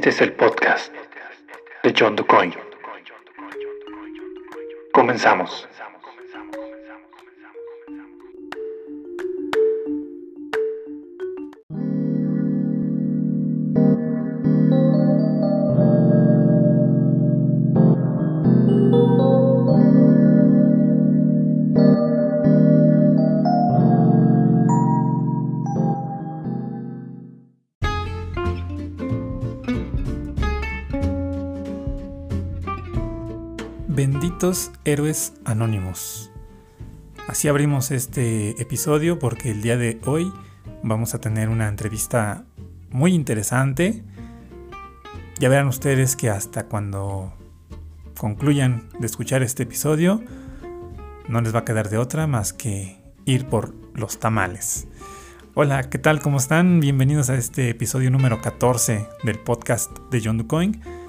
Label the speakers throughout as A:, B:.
A: Este es el podcast de John DuCoin. Comenzamos.
B: Héroes anónimos. Así abrimos este episodio porque el día de hoy vamos a tener una entrevista muy interesante. Ya verán ustedes que hasta cuando concluyan de escuchar este episodio no les va a quedar de otra más que ir por los tamales. Hola, ¿qué tal? ¿Cómo están? Bienvenidos a este episodio número 14 del podcast de John DuCoin.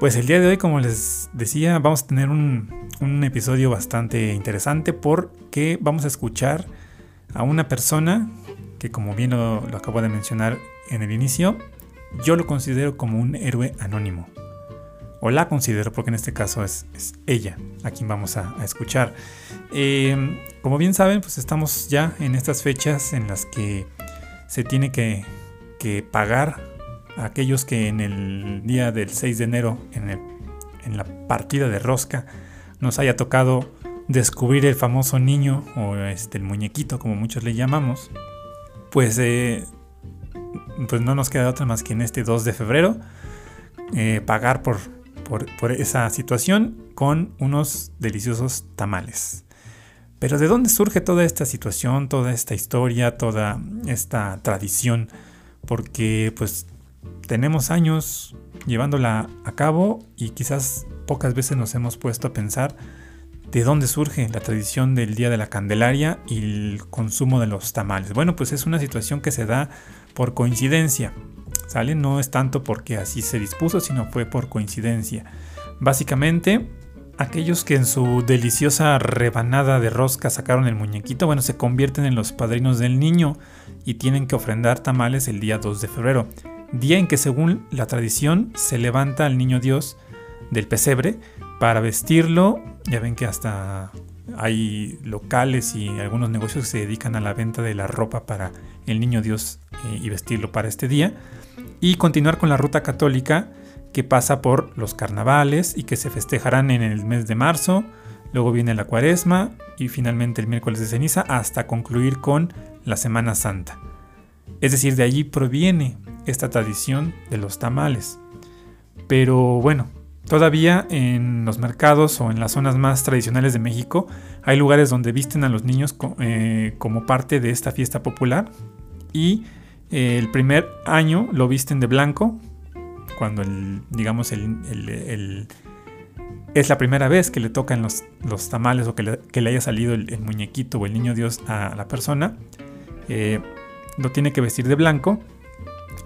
B: Pues el día de hoy, como les decía, vamos a tener un, episodio bastante interesante porque vamos a escuchar a una persona que como bien lo, acabo de mencionar en el inicio, yo lo considero como un héroe anónimo. O la considero porque en este caso es, ella a quien vamos a, escuchar. Eh, como bien saben, pues estamos ya en estas fechas en las que se tiene que pagar aquellos que en el día del 6 de enero, en, la partida de rosca, nos haya tocado descubrir el famoso niño o este, el muñequito, como muchos le llamamos, pues, eh, pues no nos queda otra más que en este 2 de febrero eh, pagar por, por esa situación con unos deliciosos tamales. Pero ¿de dónde surge toda esta situación, toda esta historia, toda esta tradición? Porque pues tenemos años llevándola a cabo y quizás pocas veces nos hemos puesto a pensar de dónde surge la tradición del Día de la Candelaria y el consumo de los tamales. Bueno, pues es una situación que se da por coincidencia, ¿sale? No es tanto porque así se dispuso, sino fue por coincidencia. Básicamente, aquellos que en su deliciosa rebanada de rosca sacaron el muñequito, bueno, se convierten en los padrinos del niño y tienen que ofrendar tamales el día 2 de febrero día en que según la tradición se levanta al niño Dios del pesebre para vestirlo. Ya ven que hasta hay locales y algunos negocios que se dedican a la venta de la ropa para el niño Dios eh, y vestirlo para este día. Y continuar con la ruta católica que pasa por los carnavales y que se festejarán en el mes de marzo. Luego viene la cuaresma y finalmente el miércoles de ceniza hasta concluir con la Semana Santa. Es decir, de allí proviene esta tradición de los tamales. Pero bueno, todavía en los mercados o en las zonas más tradicionales de México hay lugares donde visten a los niños eh, como parte de esta fiesta popular y eh, el primer año lo visten de blanco cuando digamos es la primera vez que le tocan los, los tamales o que le, haya salido el, muñequito o el niño Dios a la persona. Eh, lo tiene que vestir de blanco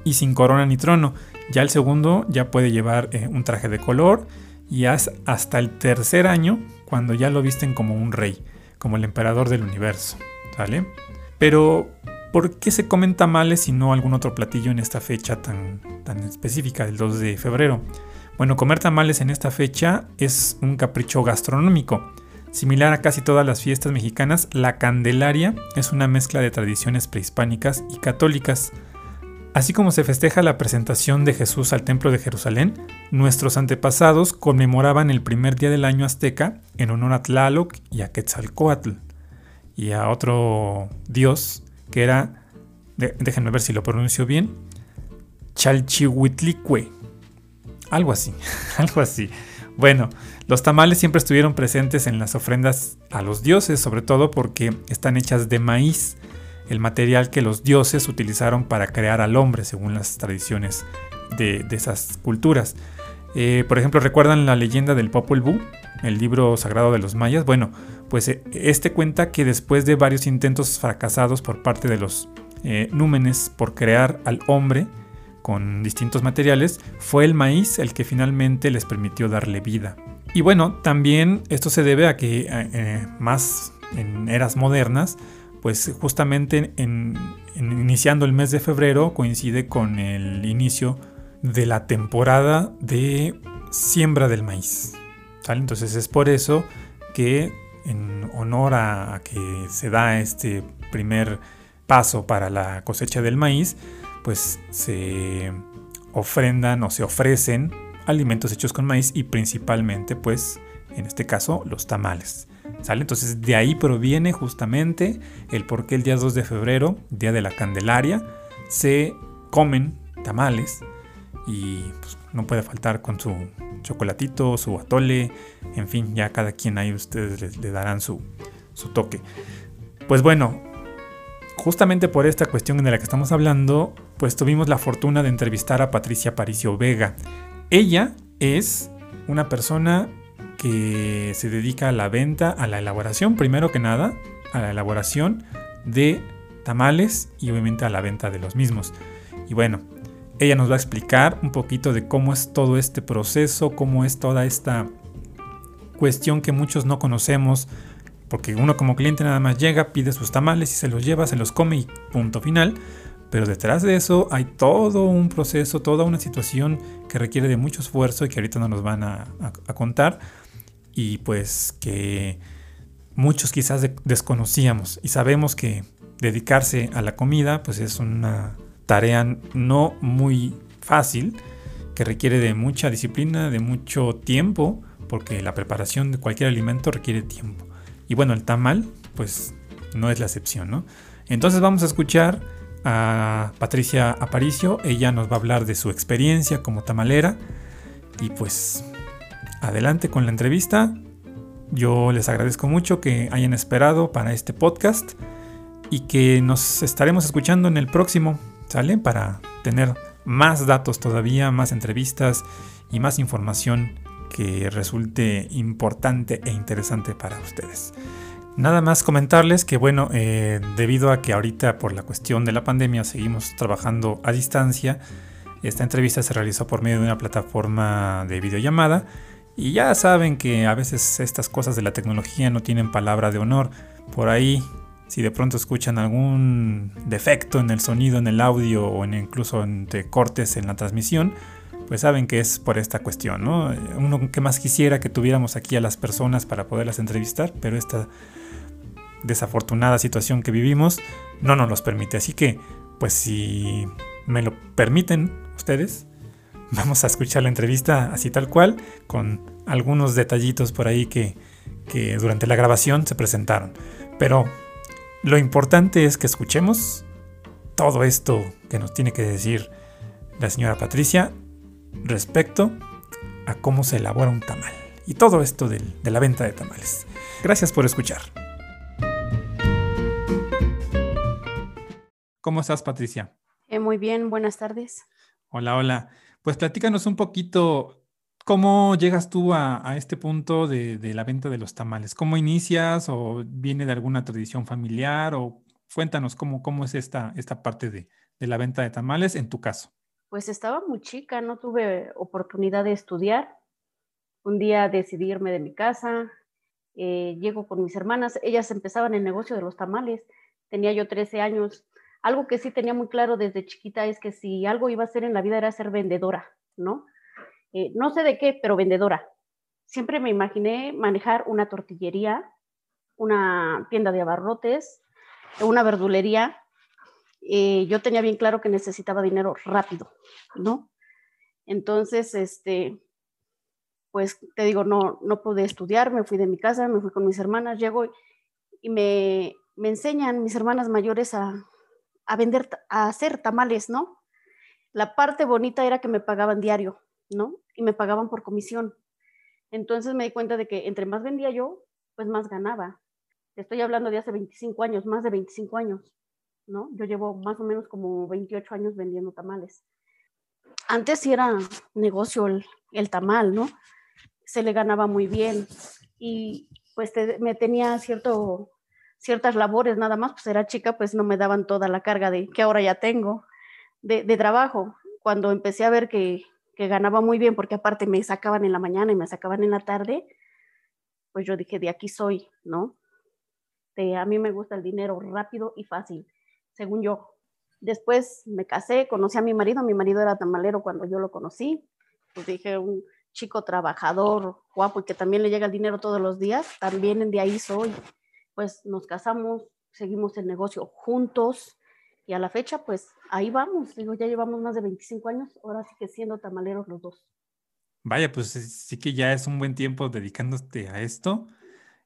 B: y sin corona ni trono. Ya el segundo ya puede llevar eh, un traje de color y hasta el tercer año cuando ya lo visten como un rey, como el emperador del universo, ¿sale? Pero ¿por qué se comen tamales y no algún otro platillo en esta fecha tan, tan específica del 2 de febrero? Bueno, comer tamales en esta fecha es un capricho gastronómico. Similar a casi todas las fiestas mexicanas, la Candelaria es una mezcla de tradiciones prehispánicas y católicas. Así como se festeja la presentación de Jesús al Templo de Jerusalén, nuestros antepasados conmemoraban el primer día del año azteca en honor a Tlaloc y a Quetzalcoatl y a otro dios que era, déjenme ver si lo pronuncio bien, Chalchihuitlicue. Algo así, algo así. Bueno, los tamales siempre estuvieron presentes en las ofrendas a los dioses, sobre todo porque están hechas de maíz el material que los dioses utilizaron para crear al hombre, según las tradiciones de, esas culturas. Eh, por ejemplo, ¿recuerdan la leyenda del Popol Vuh, el libro sagrado de los mayas? Bueno, pues eh, este cuenta que después de varios intentos fracasados por parte de los eh, númenes por crear al hombre con distintos materiales, fue el maíz el que finalmente les permitió darle vida. Y bueno, también esto se debe a que más en eras modernas, pues justamente en, iniciando el mes de febrero coincide con el inicio de la temporada de siembra del maíz. Entonces es por eso que en honor a que se da este primer paso para la cosecha del maíz, pues se ofrendan o se ofrecen alimentos hechos con maíz y principalmente pues en este caso los tamales. ¿Sale? Entonces de ahí proviene justamente el por qué el día 2 de febrero, día de la Candelaria, se comen tamales y pues, no puede faltar con su chocolatito, su atole, en fin, ya cada quien ahí ustedes le, darán su, su toque. Pues bueno, justamente por esta cuestión de la que estamos hablando, pues tuvimos la fortuna de entrevistar a Patricia Paricio Vega. Ella es una persona que se dedica a la venta, a la elaboración, primero que nada, a la elaboración de tamales y obviamente a la venta de los mismos. Y bueno, ella nos va a explicar un poquito de cómo es todo este proceso, cómo es toda esta cuestión que muchos no conocemos, porque uno como cliente nada más llega, pide sus tamales y se los lleva, se los come y punto final. Pero detrás de eso hay todo un proceso, toda una situación que requiere de mucho esfuerzo y que ahorita no nos van a, contar. Y pues que muchos quizás desconocíamos y sabemos que dedicarse a la comida pues es una tarea no muy fácil, que requiere de mucha disciplina, de mucho tiempo, porque la preparación de cualquier alimento requiere tiempo. Y bueno, el tamal, pues no es la excepción, ¿no? Entonces vamos a escuchar a Patricia Aparicio, ella nos va a hablar de su experiencia como tamalera. Y pues adelante con la entrevista. Yo les agradezco mucho que hayan esperado para este podcast y que nos estaremos escuchando en el próximo. ¿Sale? Para tener más datos todavía, más entrevistas y más información que resulte importante e interesante para ustedes. Nada más comentarles que bueno, eh, debido a que ahorita por la cuestión de la pandemia seguimos trabajando a distancia, esta entrevista se realizó por medio de una plataforma de videollamada y ya saben que a veces estas cosas de la tecnología no tienen palabra de honor. Por ahí si de pronto escuchan algún defecto en el sonido, en el audio o en incluso entre cortes en la transmisión, pues saben que es por esta cuestión, ¿no? Uno que más quisiera que tuviéramos aquí a las personas para poderlas entrevistar, pero esta desafortunada situación que vivimos no nos los permite. Así que, pues si me lo permiten ustedes, vamos a escuchar la entrevista así tal cual, con algunos detallitos por ahí que, que durante la grabación se presentaron. Pero lo importante es que escuchemos todo esto que nos tiene que decir la señora Patricia respecto a cómo se elabora un tamal y todo esto de, la venta de tamales. Gracias por escuchar. ¿Cómo estás, Patricia?
C: Eh, muy bien, buenas tardes.
B: Hola, hola. Pues platícanos un poquito ¿Cómo llegas tú a, este punto de, la venta de los tamales? ¿Cómo inicias o viene de alguna tradición familiar? O cuéntanos cómo, cómo es esta, esta parte de, la venta de tamales en tu caso.
C: Pues estaba muy chica, no tuve oportunidad de estudiar. Un día decidí irme de mi casa, eh, llego con mis hermanas, ellas empezaban el negocio de los tamales, tenía yo 13 años. Algo que sí tenía muy claro desde chiquita es que si algo iba a hacer en la vida era ser vendedora, ¿no? Eh, no sé de qué, pero vendedora. Siempre me imaginé manejar una tortillería, una tienda de abarrotes, una verdulería. Eh, yo tenía bien claro que necesitaba dinero rápido, ¿no? Entonces, este, pues te digo, no, no pude estudiar, me fui de mi casa, me fui con mis hermanas, llego y me, me enseñan mis hermanas mayores a, a vender, a hacer tamales, ¿no? La parte bonita era que me pagaban diario, ¿no? Y me pagaban por comisión. Entonces me di cuenta de que entre más vendía yo, pues más ganaba. Estoy hablando de hace 25 años, más de 25 años, ¿no? Yo llevo más o menos como 28 años vendiendo tamales. Antes sí era negocio el, tamal, ¿no? Se le ganaba muy bien y pues me tenía cierto, ciertas labores nada más, pues era chica, pues no me daban toda la carga de que ahora ya tengo de, trabajo. Cuando empecé a ver que, que ganaba muy bien porque aparte me sacaban en la mañana y me sacaban en la tarde, pues yo dije, de aquí soy, ¿no? De, a mí me gusta el dinero rápido y fácil, según yo. Después me casé, conocí a mi marido, mi marido era tamalero cuando yo lo conocí, pues dije, un chico trabajador, guapo y que también le llega el dinero todos los días, también de ahí soy. Pues nos casamos, seguimos el negocio juntos y a la fecha, pues ahí vamos. Digo, ya llevamos más de 25 años, ahora sí que siendo tamaleros los dos.
B: Vaya, pues sí que ya es un buen tiempo dedicándote a esto.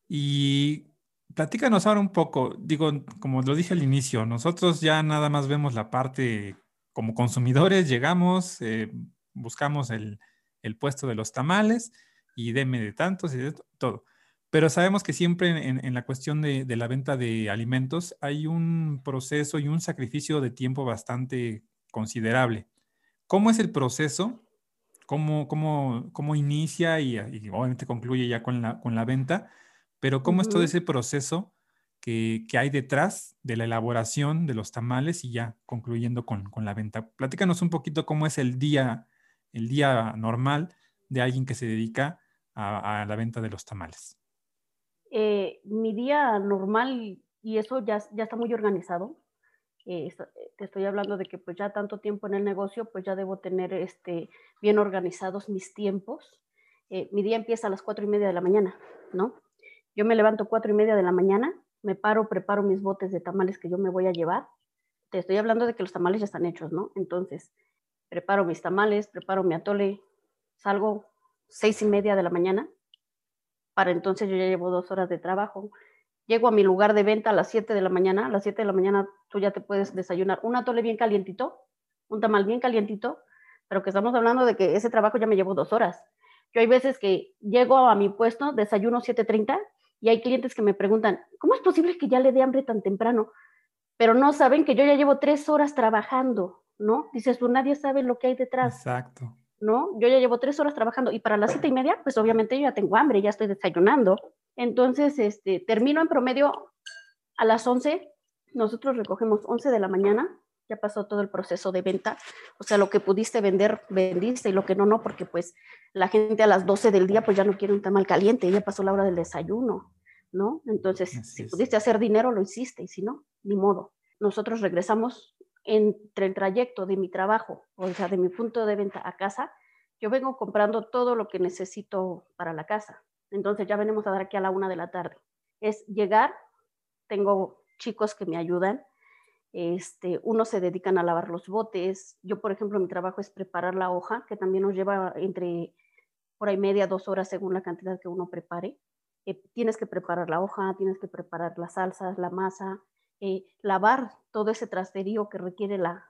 B: Y platícanos ahora un poco, digo, como lo dije al inicio, nosotros ya nada más vemos la parte como consumidores, llegamos, eh, buscamos el, el, puesto de los tamales y deme de tantos y de todo. Pero sabemos que siempre en, la cuestión de, la venta de alimentos hay un proceso y un sacrificio de tiempo bastante considerable. ¿Cómo es el proceso? ¿Cómo, cómo, cómo inicia y, obviamente concluye ya con la, con la venta? Pero ¿cómo es todo ese proceso que, hay detrás de la elaboración de los tamales y ya concluyendo con, la venta? Platícanos un poquito cómo es el día, el día normal de alguien que se dedica a la venta de los tamales.
C: Eh, mi día normal, y eso ya, está muy organizado, eh, te estoy hablando de que pues ya tanto tiempo en el negocio, pues ya debo tener este, bien organizados mis tiempos. Eh, mi día empieza a las cuatro y media de la mañana, ¿no? Yo me levanto cuatro y media de la mañana, me paro, preparo mis botes de tamales que yo me voy a llevar. Te estoy hablando de que los tamales ya están hechos, ¿no? Entonces, preparo mis tamales, preparo mi atole, salgo seis y media de la mañana, para entonces yo ya llevo dos horas de trabajo. Llego a mi lugar de venta a las 7 de la mañana. A las 7 de la mañana tú ya te puedes desayunar un atole bien calientito, un tamal bien calientito, pero que estamos hablando de que ese trabajo ya me llevo dos horas. Yo hay veces que llego a mi puesto, desayuno 7.30 y hay clientes que me preguntan, ¿cómo es posible que ya le dé hambre tan temprano? Pero no saben que yo ya llevo tres horas trabajando, ¿no? Dices tú, nadie sabe lo que hay detrás.
B: Exacto.
C: ¿No? Yo ya llevo tres horas trabajando y para las siete y media, pues obviamente yo ya tengo hambre, ya estoy desayunando. Entonces, este, termino en promedio a las once, nosotros recogemos once de la mañana, ya pasó todo el proceso de venta, o sea, lo que pudiste vender, vendiste y lo que no, no, porque pues la gente a las doce del día pues ya no quiere un tamal caliente, ya pasó la hora del desayuno, ¿no? Entonces, si pudiste hacer dinero, lo hiciste, y si no, ni modo. Nosotros regresamos entre el trayecto de mi trabajo, o sea, de mi punto de venta a casa, yo vengo comprando todo lo que necesito para la casa. Entonces ya venimos a dar aquí a la una de la tarde. Es llegar, tengo chicos que me ayudan, este, unos se dedican a lavar los botes. Yo, por ejemplo, mi trabajo es preparar la hoja, que también nos lleva entre por ahí media, dos horas según la cantidad que uno prepare. Eh, tienes que preparar la hoja, tienes que preparar las salsas, la masa, eh, lavar todo ese trasterío que requiere la,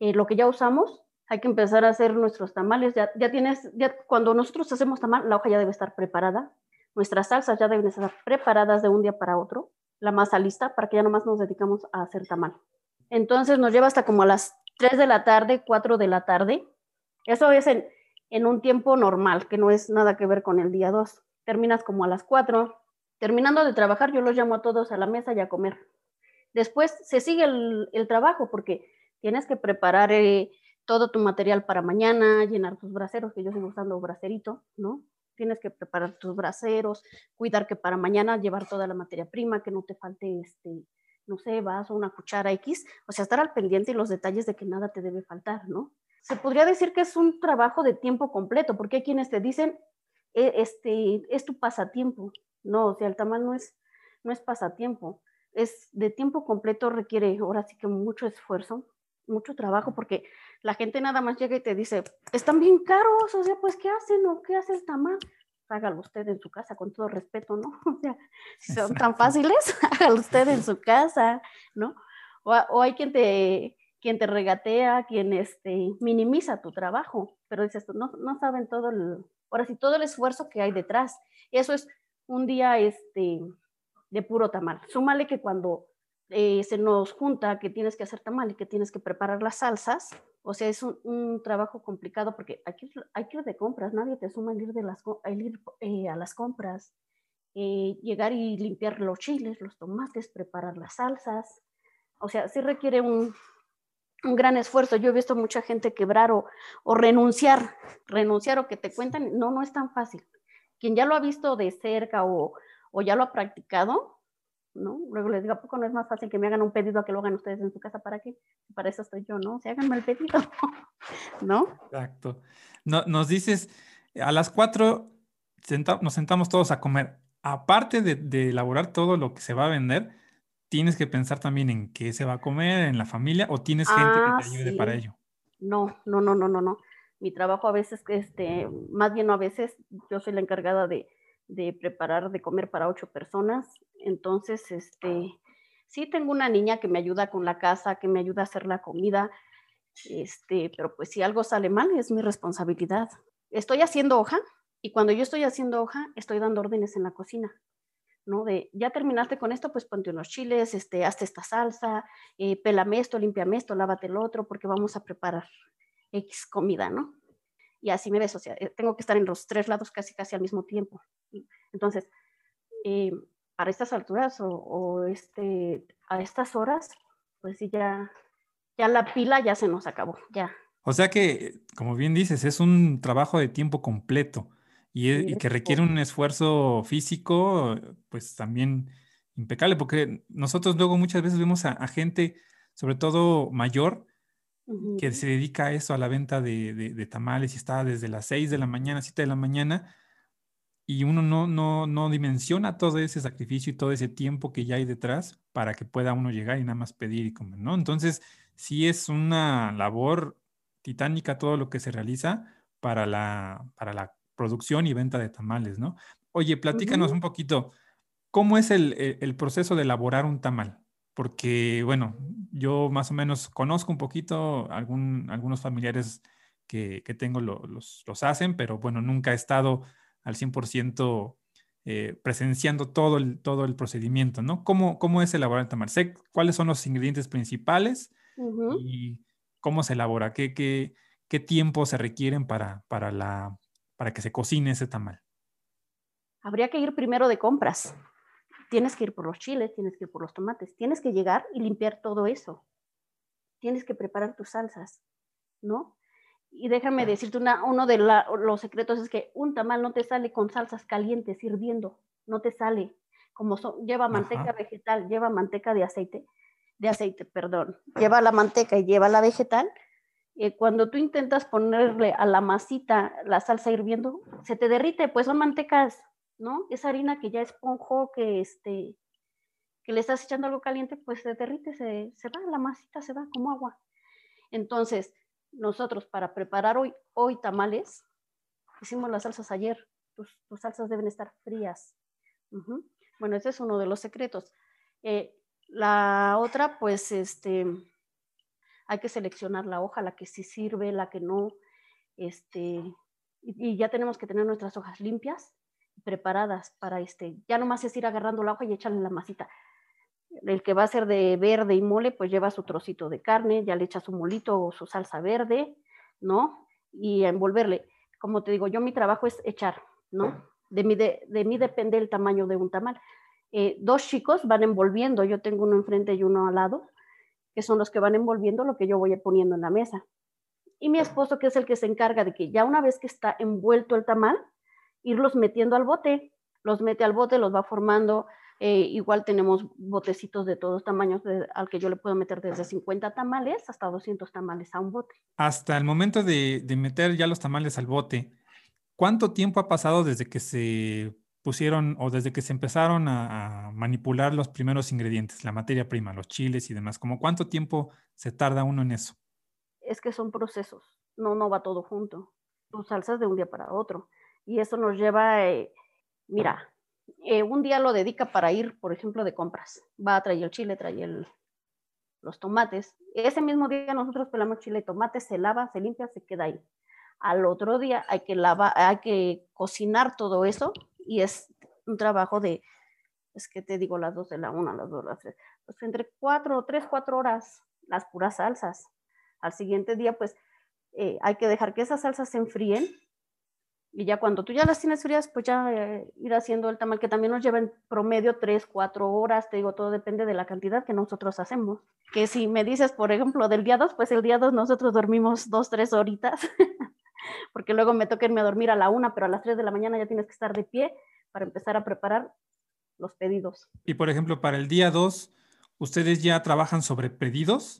C: eh, lo que ya usamos, hay que empezar a hacer nuestros tamales. Ya, ya tienes, ya, cuando nosotros hacemos tamal, la hoja ya debe estar preparada, nuestras salsas ya deben estar preparadas de un día para otro, la masa lista para que ya nomás nos dedicamos a hacer tamal. Entonces nos lleva hasta como a las 3 de la tarde, 4 de la tarde. Eso es en, en un tiempo normal, que no es nada que ver con el día 2. Terminas como a las 4. Terminando de trabajar, yo los llamo a todos a la mesa y a comer. Después se sigue el, trabajo porque tienes que preparar eh, todo tu material para mañana, llenar tus braseros, que yo sigo usando bracerito, ¿no? Tienes que preparar tus braseros, cuidar que para mañana llevar toda la materia prima, que no te falte, este, no sé, vaso, una cuchara X, o sea, estar al pendiente y los detalles de que nada te debe faltar, ¿no? Se podría decir que es un trabajo de tiempo completo, porque hay quienes te dicen, e, este, es tu pasatiempo. No, o sea, el tamal no es, no es pasatiempo es de tiempo completo, requiere ahora sí que mucho esfuerzo, mucho trabajo, porque la gente nada más llega y te dice, están bien caros, o sea, pues, ¿qué hacen o qué hace el tamal? Hágalo usted en su casa, con todo respeto, ¿no? O sea, si son tan fáciles, hágalo usted en su casa, ¿no? O, hay quien te, quien te regatea, quien este, minimiza tu trabajo, pero dices, no, no saben todo el, ahora sí, todo el esfuerzo que hay detrás. Eso es un día, este, de puro tamal. Súmale que cuando eh, se nos junta que tienes que hacer tamal y que tienes que preparar las salsas, o sea, es un, trabajo complicado porque hay que, hay que ir de compras, nadie te suma el ir, de las, ir eh, a las compras, eh, llegar y limpiar los chiles, los tomates, preparar las salsas, o sea, sí requiere un, un gran esfuerzo. Yo he visto mucha gente quebrar o, o, renunciar, renunciar o que te cuentan, no, no es tan fácil. Quien ya lo ha visto de cerca o, o ya lo ha practicado, ¿no? Luego les digo, ¿a poco no es más fácil que me hagan un pedido a que lo hagan ustedes en su casa? ¿Para qué? Para eso estoy yo, ¿no? O sea, háganme el pedido, ¿no?
B: Exacto. No, nos dices, a las cuatro nos sentamos todos a comer. Aparte de, de, elaborar todo lo que se va a vender, tienes que pensar también en qué se va a comer, en la familia, o tienes gente que te ah, ayude para ello.
C: No, no, no, no, no, no. Mi trabajo a veces, este, más bien no a veces, yo soy la encargada de, de preparar de comer para ocho personas. Entonces, este, sí tengo una niña que me ayuda con la casa, que me ayuda a hacer la comida, este, pero pues si algo sale mal es mi responsabilidad. Estoy haciendo hoja y cuando yo estoy haciendo hoja estoy dando órdenes en la cocina. ¿no? De, ya terminaste con esto, pues ponte unos chiles, este, hazte esta salsa, eh, pélame esto, límpiame esto, lávate el otro, porque vamos a preparar X comida, ¿no? Y así me ves, o sea, eh, tengo que estar en los tres lados casi, casi al mismo tiempo. Entonces, eh, para estas alturas o, este, a estas horas, pues sí, ya, ya la pila ya se nos acabó, ya.
B: O sea que, como bien dices, es un trabajo de tiempo completo y, que requiere un esfuerzo físico, pues también impecable, porque nosotros luego muchas veces vemos a, gente, sobre todo mayor, que se dedica a eso, a la venta de, tamales y está desde las 6 de la mañana, 7 de la mañana, y uno no, no, no dimensiona todo ese sacrificio y todo ese tiempo que ya hay detrás para que pueda uno llegar y nada más pedir y comer, ¿no? Entonces, sí es una labor titánica todo lo que se realiza para la, para la producción y venta de tamales, ¿no? Oye, platícanos un poquito, ¿cómo es el, proceso de elaborar un tamal? Porque, bueno, yo más o menos conozco un poquito, algún, algunos familiares que, tengo los, hacen, pero bueno, nunca he estado al 100% eh, presenciando todo el, todo el procedimiento, ¿no? ¿Cómo, ¿Cómo es elaborar el tamal? Sé cuáles son los ingredientes principales y cómo se elabora, qué, qué, qué tiempo se requieren para, para la para que se cocine ese tamal?
C: Habría que ir primero de compras. Tienes que ir por los chiles, tienes que ir por los tomates, tienes que llegar y limpiar todo eso. Tienes que preparar tus salsas, ¿no? Y déjame decirte, una, uno de los secretos es que un tamal no te sale con salsas calientes hirviendo, no te sale. Como lleva manteca vegetal, lleva manteca de aceite, de aceite, perdón, lleva la manteca y lleva la vegetal, eh, cuando tú intentas ponerle a la masita la salsa hirviendo, se te derrite, pues son mantecas, ¿no? Esa harina que ya esponjó, que, este, que le estás echando algo caliente, pues se derrite, se, se va, la masita se va como agua. Entonces, nosotros para preparar hoy, hoy tamales, hicimos las salsas ayer, tus, salsas deben estar frías. Bueno, ese es uno de los secretos. Eh, la otra, pues, este, hay que seleccionar la hoja, la que sí sirve, la que no, este, y, ya tenemos que tener nuestras hojas limpias, preparadas para este, ya nomás es ir agarrando la hoja y echarle la masita. El que va a ser de verde y mole, pues lleva su trocito de carne, ya le echa su molito o su salsa verde, ¿no? Y envolverle. Como te digo, yo mi trabajo es echar, ¿no? De mí, de, mí depende el tamaño de un tamal. Eh, dos chicos van envolviendo, yo tengo uno enfrente y uno al lado, que son los que van envolviendo lo que yo voy poniendo en la mesa. Y mi esposo, que es el que se encarga de que ya una vez que está envuelto el tamal, irlos metiendo al bote, los mete al bote, los va formando. Eh, igual tenemos botecitos de todos tamaños al que yo le puedo meter desde 50 tamales hasta 200 tamales a un bote.
B: Hasta el momento de, de meter ya los tamales al bote, ¿cuánto tiempo ha pasado desde que se pusieron o desde que se empezaron a, manipular los primeros ingredientes, la materia prima, los chiles y demás? ¿Cómo cuánto tiempo se tarda uno en eso?
C: Es que son procesos, no, no va todo junto. Tú salsas de un día para otro. Y eso nos lleva, eh, mira, eh, un día lo dedica para ir, por ejemplo, de compras. Va a traer el chile, trae el, los tomates. Ese mismo día nosotros pelamos chile y tomate, se lava, se limpia, se queda ahí. Al otro día hay que lavar, hay que cocinar todo eso y es un trabajo de, es que te digo, las dos de la una, las dos, las tres, pues entre cuatro, tres, cuatro horas, las puras salsas. Al siguiente día, pues eh, hay que dejar que esas salsas se enfríen y ya cuando tú ya las tienes frías, pues ya eh, ir haciendo el tamal, que también nos lleva en promedio tres, cuatro horas, te digo, todo depende de la cantidad que nosotros hacemos. Que si me dices, por ejemplo, del día dos, pues el día dos nosotros dormimos dos, tres horitas porque luego me toca irme a dormir a la una, pero a las tres de la mañana ya tienes que estar de pie para empezar a preparar los pedidos.
B: Y por ejemplo, para el día 2, ¿ustedes ya trabajan sobre pedidos?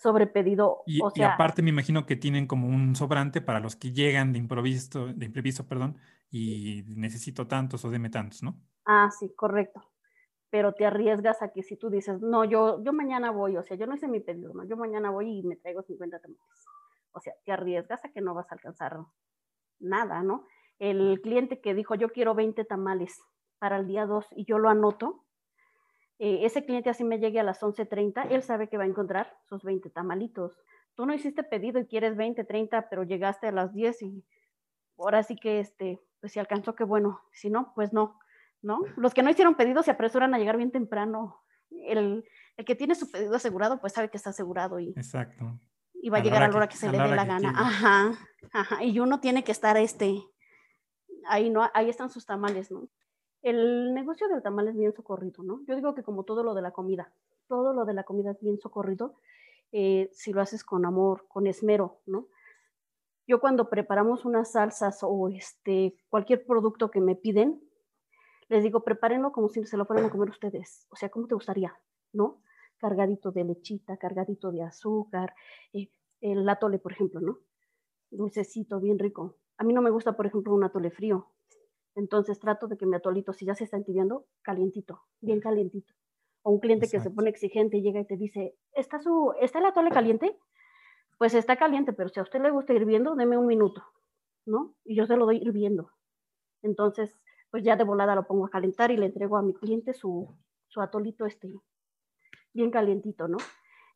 C: Sobre pedido.
B: Y,
C: o
B: y
C: sea,
B: aparte me imagino que tienen como un sobrante para los que llegan de improviso, de imprevisto, perdón, y necesito tantos o deme tantos, ¿no?
C: ah, sí, correcto. Pero te arriesgas a que si tú dices, no, yo, yo mañana voy, o sea, yo no hice mi pedido, no, yo mañana voy y me traigo 50 tamales. O sea, te arriesgas a que no vas a alcanzar nada, ¿no? El cliente que dijo, yo quiero 20 tamales para el día 2 y yo lo anoto, eh, ese cliente así me llegue a las 11.30, él sabe que va a encontrar sus 20 tamalitos. Tú no hiciste pedido y quieres 20, 30, pero llegaste a las 10 y ahora sí que, este, pues si alcanzó, qué bueno. Si no, pues no, ¿no? Los que no hicieron pedido se apresuran a llegar bien temprano. El, el que tiene su pedido asegurado, pues sabe que está asegurado y,
B: Exacto.
C: y va a llegar a la hora
B: que-
C: que se le dé la gana.
B: quiera.
C: Ajá, ajá. Y uno tiene que estar, este, ahí, ¿no? Ahí están sus tamales, ¿no? El negocio del tamal es bien socorrido, ¿no? Yo digo que como todo lo de la comida, todo lo de la comida es bien socorrido eh, si lo haces con amor, con esmero, ¿no? Yo cuando preparamos unas salsas o este, cualquier producto que me piden, les digo, prepárenlo como si se lo fueran a comer ustedes. O sea, ¿cómo te gustaría? ¿No? Cargadito de lechita, cargadito de azúcar, eh, el atole, por ejemplo, ¿no? Dulcecito, bien rico. A mí no me gusta, por ejemplo, un atole frío. Entonces trato de que mi atolito, si ya se está entibiendo, calientito, bien calientito. O un cliente que se pone exigente y llega y te dice, ¿está, su, ¿está el atole caliente? Pues está caliente, pero si a usted le gusta hirviendo, deme un minuto, ¿no? Y yo se lo doy hirviendo. Entonces, pues ya de volada lo pongo a calentar y le entrego a mi cliente su, su atolito este, bien calientito, ¿no?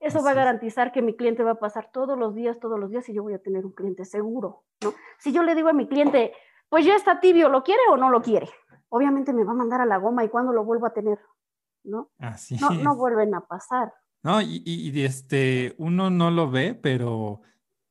C: Eso va a garantizar que mi cliente va a pasar todos los días, todos los días y yo voy a tener un cliente seguro, ¿no? Si yo le digo a mi cliente, pues ya está tibio, ¿lo quiere o no lo quiere? Obviamente me va a mandar a la goma y cuando lo vuelvo a tener, ¿no?
B: Así
C: No, no
B: es.
C: vuelven a pasar.
B: No, y, este, uno no lo ve, pero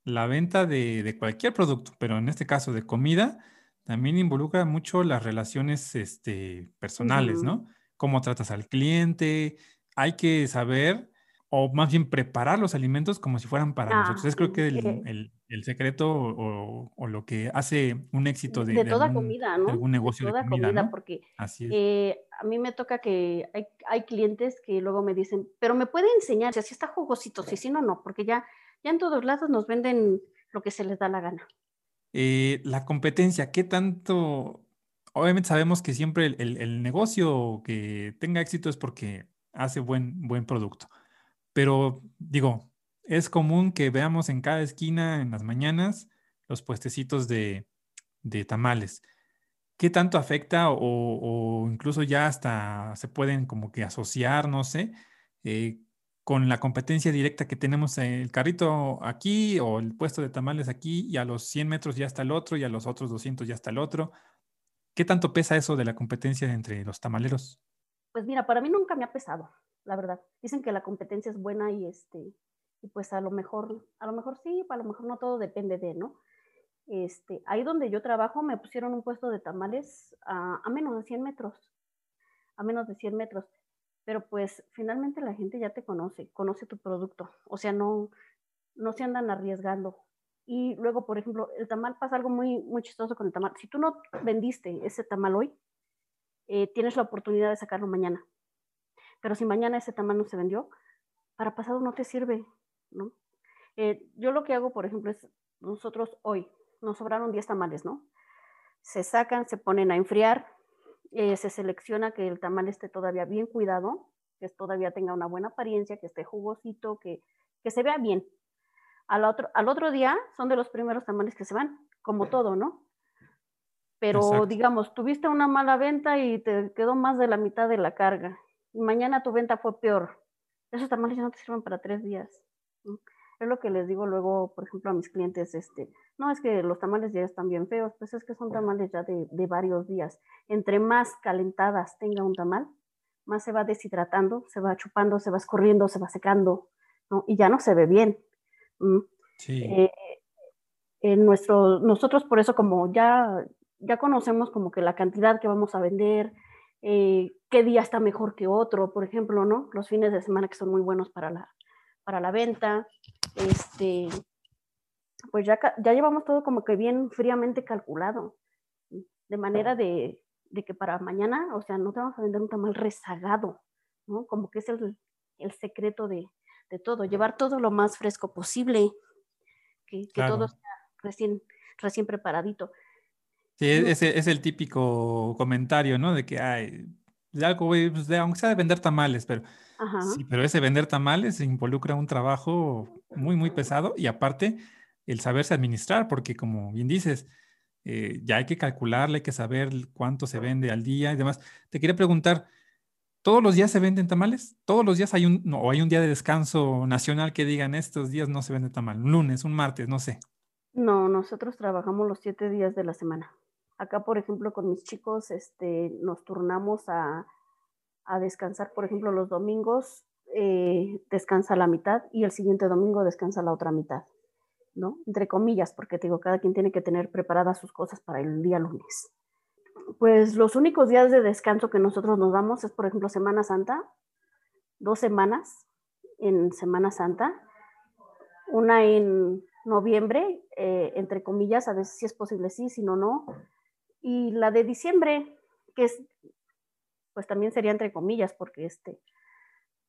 B: la venta de, de cualquier producto, pero en este caso de comida, también involucra mucho las relaciones este, personales. ¿no? Cómo tratas al cliente, hay que saber, o más bien preparar los alimentos como si fueran para
C: Ah,
B: nosotros. Es creo que el, el- el secreto o, o lo que hace un éxito de,
C: de
B: de
C: toda
B: algún,
C: comida,
B: de
C: ¿no?
B: algún
C: De
B: negocio de
C: toda
B: comida,
C: comida,
B: ¿no?
C: porque
B: Así
C: eh, a mí me toca que hay, hay clientes que luego me dicen, pero me puede enseñar si así está jugosito, si sí no, no, porque ya, ya en todos lados nos venden lo que se les da la gana.
B: Eh, la competencia, ¿qué tanto? Obviamente sabemos que siempre el, el- el negocio que tenga éxito es porque hace buen, buen producto. Pero digo, es común que veamos en cada esquina en las mañanas los puestecitos de, tamales. ¿Qué tanto afecta o, incluso ya hasta se pueden como que asociar, no sé, eh, con la competencia directa que tenemos en el carrito aquí o el puesto de tamales aquí y a los 100 metros ya está el otro y a los otros 200 ya está el otro? ¿Qué tanto pesa eso de la competencia entre los tamaleros?
C: Pues mira, para mí nunca me ha pesado, la verdad. Dicen que la competencia es buena y este, y pues a lo mejor, a lo mejor sí, a lo mejor no todo depende de, ¿no? Este, ahí donde yo trabajo me pusieron un puesto de tamales a, a menos de 100 metros, a menos de 100 metros. Pero pues finalmente la gente ya te conoce, conoce tu producto, o sea, no, no se andan arriesgando. Y luego, por ejemplo, el tamal pasa algo muy, muy chistoso con el tamal. Si tú no vendiste ese tamal hoy, eh, tienes la oportunidad de sacarlo mañana. Pero si mañana ese tamal no se vendió, para pasado no te sirve, ¿no? Eh, yo lo que hago, por ejemplo, es nosotros hoy nos sobraron 10 tamales, ¿no? Se sacan, se ponen a enfriar, eh, se selecciona que el tamal esté todavía bien cuidado, que todavía tenga una buena apariencia, que esté jugosito, que, que se vea bien. Al otro, al otro día son de los primeros tamales que se van, como todo, ¿no? Pero
B: Exacto.
C: digamos, tuviste una mala venta y te quedó más de la mitad de la carga. Y mañana tu venta fue peor. Esos tamales ya no te sirven para tres días. Es lo que les digo luego, por ejemplo, a mis clientes, este, no es que los tamales ya están bien feos, pues es que son tamales ya de, de varios días. Entre más calentadas tenga un tamal, más se va deshidratando, se va chupando, se va escurriendo, se va secando, ¿no? Y ya no se ve bien. ¿Mm?
B: Sí.
C: Eh, en nuestro, nosotros por eso como ya, ya conocemos como que la cantidad que vamos a vender, eh, qué día está mejor que otro, por ejemplo, ¿no? Los fines de semana que son muy buenos para la, para la venta, este, pues ya, ya llevamos todo como que bien fríamente calculado, de manera de, de que para mañana, o sea, no te vamos a vender un tamal rezagado, ¿no? Como que es el, el secreto de, de, todo, llevar todo lo más fresco posible, que, que todo sea recién, recién preparadito.
B: Sí, ese es el típico comentario, ¿no? De que, ay, de algo, pues, aunque sea de vender tamales, pero sí, pero ese vender tamales involucra un trabajo muy, muy pesado y aparte el saberse administrar, porque como bien dices, eh, ya hay que calcularle, hay que saber cuánto se vende al día y demás. Te quería preguntar, ¿todos los días se venden tamales? ¿Todos los días hay un, no, o hay un día de descanso nacional que digan estos días no se vende tamal? Un lunes, un martes, no sé.
C: No, nosotros trabajamos los siete días de la semana. Acá, por ejemplo, con mis chicos, este, nos turnamos a, a descansar, por ejemplo, los domingos eh, descansa la mitad y el siguiente domingo descansa la otra mitad, ¿no? Entre comillas, porque te digo, cada quien tiene que tener preparadas sus cosas para el día lunes. Pues los únicos días de descanso que nosotros nos damos es, por ejemplo, Semana Santa, dos semanas en Semana Santa, una en noviembre, eh, entre comillas, a veces si es posible sí, si no, no, y la de diciembre, que es, pues también sería entre comillas, porque este,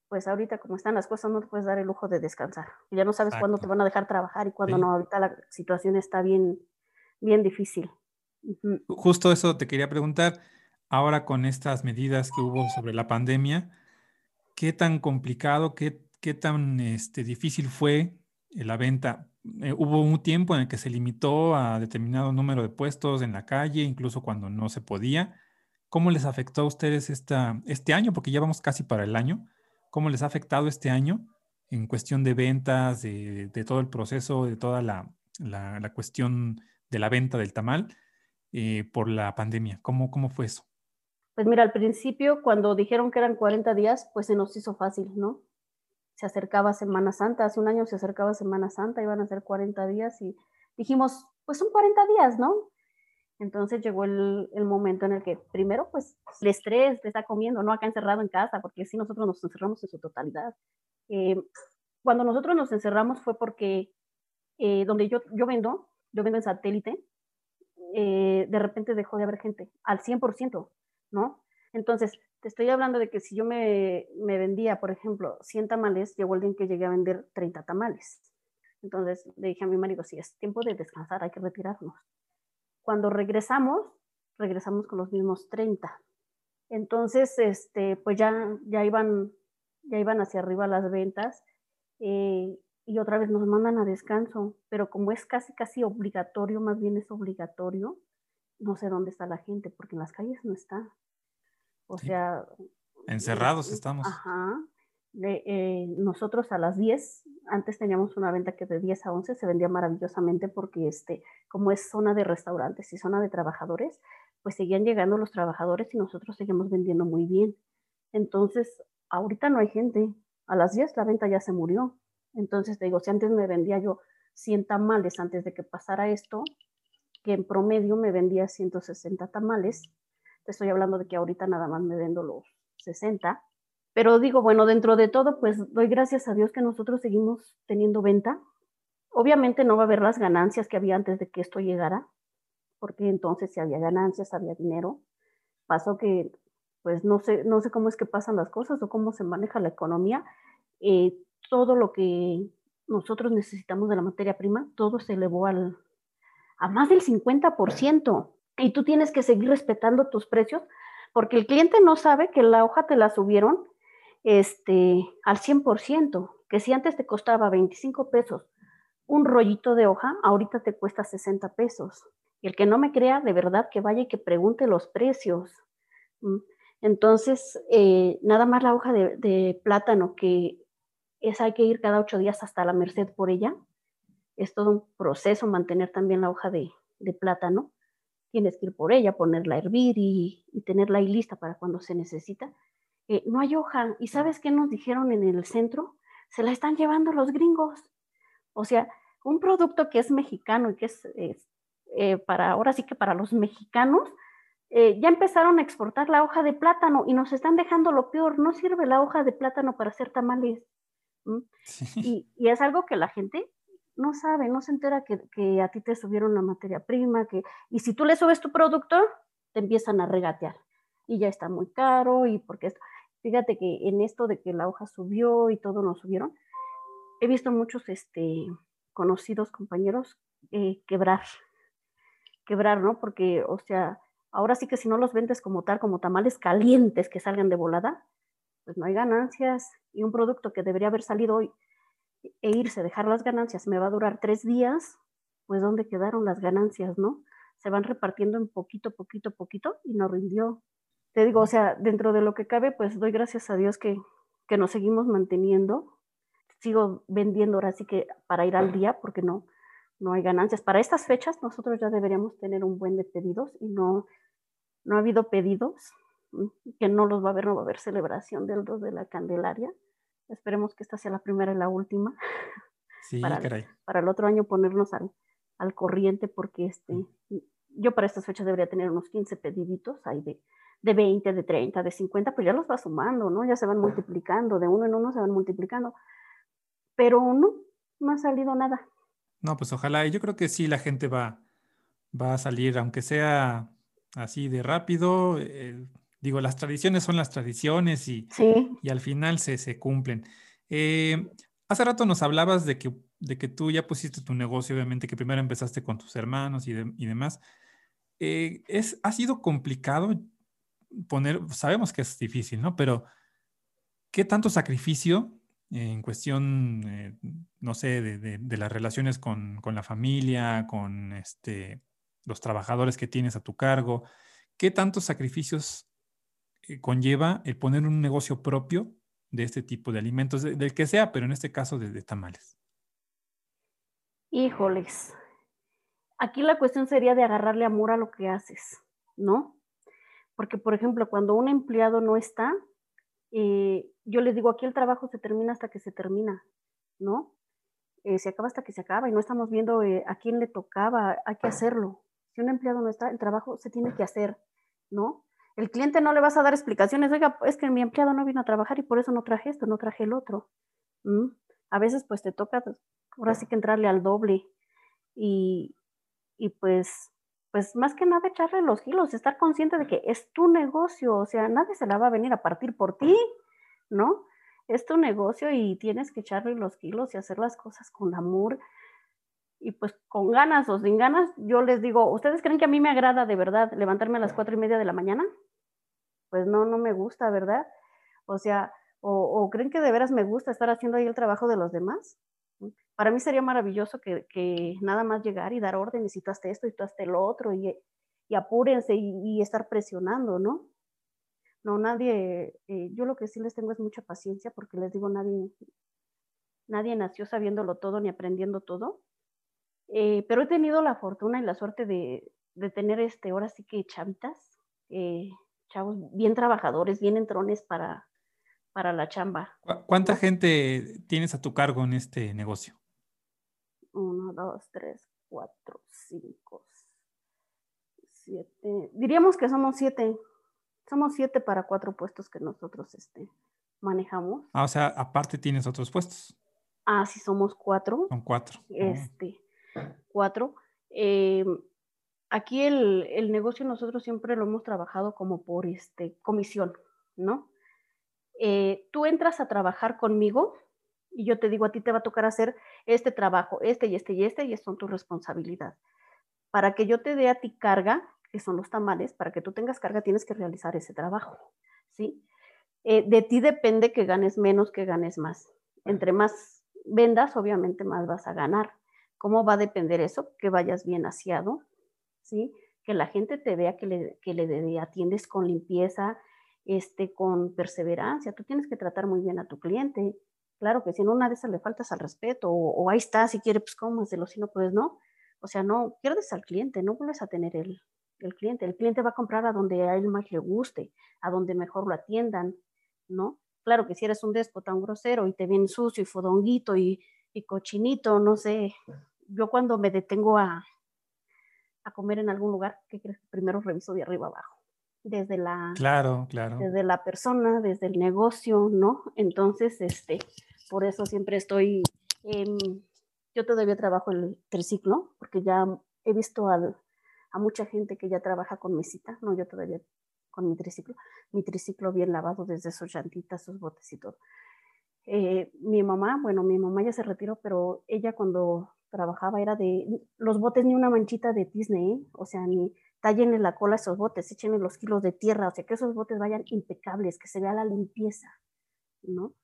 C: pues ahorita como están las cosas no te puedes dar el lujo de descansar. Ya no sabes cuándo te van a dejar trabajar y cuándo no. Ahorita la situación está bien, bien difícil.
B: Justo eso te quería preguntar. Ahora con estas medidas que hubo sobre la pandemia, ¿qué tan complicado, qué, qué tan este, difícil fue la venta? Eh, hubo un tiempo en el que se limitó a determinado número de puestos en la calle, incluso cuando no se podía. ¿Cómo les afectó a ustedes este año? Porque ya vamos casi para el año. ¿Cómo les ha afectado este año en cuestión de ventas, de, todo el proceso, de toda la, la, cuestión de la venta del tamal eh, por la pandemia? ¿Cómo, ¿Cómo fue eso?
C: Pues mira, al principio cuando dijeron que eran 40 días, pues se nos hizo fácil, ¿no? Se acercaba Semana Santa, hace un año se acercaba Semana Santa, iban a ser 40 días y dijimos, pues son 40 días, ¿no? Entonces llegó el, momento en el que primero, pues el estrés te está comiendo, ¿no? Acá encerrado en casa, porque si nosotros nos encerramos en su totalidad. Eh, cuando nosotros nos encerramos fue porque eh, donde yo, yo vendo, yo vendo en satélite, eh, de repente dejó de haber gente al 100%, ¿no? Entonces, te estoy hablando de que si yo me, vendía, por ejemplo, 100 tamales, llegó el día en que llegué a vender 30 tamales. Entonces le dije a mi marido, sí, es tiempo de descansar, hay que retirarnos. Cuando regresamos, regresamos con los mismos 30. Entonces, este, pues ya, ya, iban, ya iban hacia arriba las ventas eh, y otra vez nos mandan a descanso, pero como es casi, casi obligatorio, más bien es obligatorio, no sé dónde está la gente, porque en las calles no está. O sea...
B: Encerrados estamos.
C: Ajá. Eh, nosotros a las 10, antes teníamos una venta que de 10 a 11 se vendía maravillosamente porque este, como es zona de restaurantes y zona de trabajadores, pues seguían llegando los trabajadores y nosotros seguimos vendiendo muy bien. Entonces, ahorita no hay gente. A las 10 la venta ya se murió. Entonces, te digo, si antes me vendía yo 100 tamales antes de que pasara esto, que en promedio me vendía 160 tamales, te estoy hablando de que ahorita nada más me vendo los 60. Pero digo, bueno, dentro de todo, pues doy gracias a Dios que nosotros seguimos teniendo venta. Obviamente no va a haber las ganancias que había antes de que esto llegara, porque entonces si había ganancias, había dinero. Pasó que, pues no sé, no sé cómo es que pasan las cosas o cómo se maneja la economía. Eh, todo lo que nosotros necesitamos de la materia prima, todo se elevó al, a más del 50% y tú tienes que seguir respetando tus precios porque el cliente no sabe que la hoja te la subieron este, al 100%, que si antes te costaba 25 pesos un rollito de hoja, ahorita te cuesta 60 pesos. Y el que no me crea, de verdad que vaya y que pregunte los precios. Entonces, eh, nada más la hoja de, plátano, que es hay que ir cada ocho días hasta la merced por ella. Es todo un proceso mantener también la hoja de plátano tienes que ir por ella, ponerla a hervir y, tenerla ahí lista para cuando se necesita. Eh, no hay hoja. ¿Y sabes qué nos dijeron en el centro? Se la están llevando los gringos. O sea, un producto que es mexicano y que es, eh, para, ahora sí que para los mexicanos, eh, ya empezaron a exportar la hoja de plátano y nos están dejando lo peor. No sirve la hoja de plátano para hacer tamales. Y, y, es algo que la gente no sabe, no se entera que, a ti te subieron la materia prima, que, y si tú le subes tu producto, te empiezan a regatear y ya está muy caro y porque fíjate que en esto de que la hoja subió y todo nos subieron, he visto muchos este, conocidos compañeros eh, quebrar, quebrar, ¿no? Porque, o sea, ahora sí que si no los vendes como tal, como tamales calientes que salgan de volada, pues no hay ganancias y un producto que debería haber salido hoy e irse, dejar las ganancias, me va a durar tres días, pues ¿dónde quedaron las ganancias, no? Se van repartiendo en poquito, poquito, poquito y no rindió. Te digo, o sea, dentro de lo que cabe, pues doy gracias a Dios que, que nos seguimos manteniendo. Sigo vendiendo ahora sí que para ir al día, porque no, no hay ganancias. Para estas fechas nosotros ya deberíamos tener un buen de pedidos y no, no ha habido pedidos, que no los va a haber, no va a haber celebración del 2 de la Candelaria. Esperemos que esta sea la primera y la última.
B: Sí,
C: para,
B: caray.
C: para el otro año ponernos al, al corriente, porque este, yo para estas fechas debería tener unos 15 pediditos ahí de, de 20, de 30, de 50, pues ya los va sumando, ¿no? Ya se van multiplicando, de uno en uno se van multiplicando. Pero no, no ha salido nada.
B: No, pues ojalá, yo creo que sí la gente va, va a salir, aunque sea así de rápido. Eh, digo, las tradiciones son las tradiciones y,
C: Sí,
B: y al final se, se cumplen. Eh, hace rato nos hablabas de que, de que tú ya pusiste tu negocio, obviamente, que primero empezaste con tus hermanos y, de- y demás. Eh, es, ha sido complicado poner, sabemos que es difícil, ¿no? Pero, ¿qué tanto sacrificio en cuestión, eh, no sé, de, de- de las relaciones con, con la familia, con este, los trabajadores que tienes a tu cargo? ¿Qué tantos sacrificios conlleva el poner un negocio propio de este tipo de alimentos, de- del que sea, pero en este caso de, tamales?
C: híjoles. Aquí la cuestión sería de agarrarle amor a lo que haces, ¿no? Porque, por ejemplo, cuando un empleado no está, eh, yo les digo, aquí el trabajo se termina hasta que se termina, ¿no? Eh, se acaba hasta que se acaba y no estamos viendo eh, a quién le tocaba, hay que hacerlo. Si un empleado no está, el trabajo se tiene que hacer, ¿no? El cliente no le vas a dar explicaciones, oiga, es que mi empleado no vino a trabajar y por eso no traje esto, no traje el otro. ¿Mm? A veces pues te toca, pues, ahora sí que entrarle al doble y, y pues, pues más que nada echarle los kilos, estar consciente de que es tu negocio, o sea, nadie se la va a venir a partir por ti, ¿no? Es tu negocio y tienes que echarle los kilos y hacer las cosas con amor y pues con ganas o sin ganas, yo les digo, ¿ustedes creen que a mí me agrada de verdad levantarme a las cuatro y media de la mañana? Pues no, no me gusta, ¿verdad? O sea, o, creen que de veras me gusta estar haciendo ahí el trabajo de los demás. Para mí sería maravilloso que, nada más llegar y dar órdenes y tú hazte esto y tú hazte lo otro y, y apúrense y, y estar presionando, ¿no? No, nadie, eh, yo lo que sí les tengo es mucha paciencia porque les digo, nadie, nadie nació sabiéndolo todo ni aprendiendo todo. Eh, pero he tenido la fortuna y la suerte de, de tener este, ahora sí que chavitas, eh, chavos bien trabajadores, bien entrones para, para la chamba.
B: ¿Cu- ¿Cuánta
C: ¿no?
B: gente tienes a tu cargo en este negocio?
C: Uno, dos, tres, cuatro, cinco, siete. Diríamos que somos siete. Somos siete para cuatro puestos que nosotros este, manejamos.
B: Ah, o sea, aparte tienes otros puestos.
C: Ah, sí, somos cuatro.
B: Son cuatro.
C: Este, cuatro. Eh, aquí el, el, negocio nosotros siempre lo hemos trabajado como por este, comisión, ¿no? Eh, tú entras a trabajar conmigo y yo te digo, a ti te va a tocar hacer este trabajo, este y este y este, y son tu responsabilidad. Para que yo te dé a ti carga, que son los tamales, para que tú tengas carga tienes que realizar ese trabajo, ¿sí? Eh, de ti depende que ganes menos, que ganes más. Entre más vendas, obviamente más vas a ganar. ¿Cómo va a depender eso? Que vayas bien aseado, ¿sí? Que la gente te vea que le, que le atiendes con limpieza, este, con perseverancia. Tú tienes que tratar muy bien a tu cliente. Claro que si en una de esas le faltas al respeto, o, ahí está, si quiere, pues cómaselo, si no, pues no. O sea, no, pierdes al cliente, no vuelves a tener el, el cliente. El cliente va a comprar a donde a él más le guste, a donde mejor lo atiendan, ¿no? Claro que si eres un déspota, un grosero y te ven sucio y fodonguito y, y cochinito, no sé, yo cuando me detengo a, a comer en algún lugar, ¿qué crees? Primero reviso de arriba abajo, desde la,
B: claro, claro.
C: desde la persona, desde el negocio, ¿no? Entonces, este, por eso siempre estoy, eh, yo todavía trabajo el triciclo, porque ya he visto al, a mucha gente que ya trabaja con mesita, no, yo todavía con mi triciclo, mi triciclo bien lavado desde sus llantitas, sus botes y todo. Eh, mi mamá, bueno, mi mamá ya se retiró, pero ella cuando trabajaba era de los botes ni una manchita de Disney, ¿eh? o sea, ni tallen en la cola esos botes, echen los kilos de tierra, o sea, que esos botes vayan impecables, que se vea la limpieza, ¿no?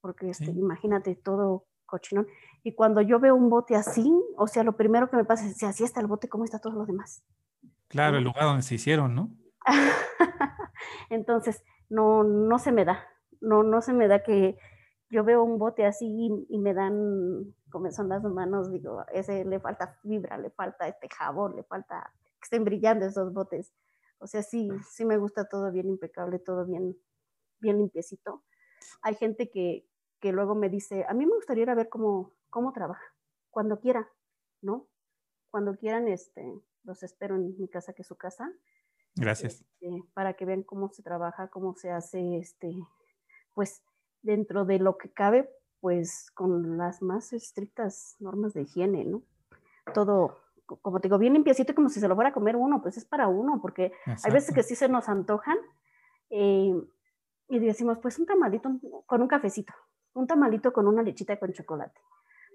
C: Porque este, imagínate todo cochinón. Y cuando yo veo un bote así, o sea, lo primero que me pasa es, si así está el bote, ¿cómo está todos los demás?
B: Claro, el lugar donde se hicieron, ¿no?
C: Entonces, no, no se me da, no, no se me da que yo veo un bote así y, me dan, como son las manos, digo, ese le falta fibra, le falta este jabón, le falta que estén brillando esos botes. O sea, sí, sí me gusta todo bien impecable, todo bien, bien limpiecito. Hay gente que, que luego me dice, a mí me gustaría ir a ver cómo, cómo trabaja, cuando quiera, ¿no? Cuando quieran, este, los espero en mi casa, que es su casa.
B: Gracias.
C: Este, para que vean cómo se trabaja, cómo se hace, este, pues dentro de lo que cabe, pues con las más estrictas normas de higiene, ¿no? Todo, como te digo, bien limpiecito, como si se lo fuera a comer uno, pues es para uno, porque hay veces que sí se nos antojan eh, y decimos, pues un tamalito con un cafecito, un tamalito con una lechita con chocolate,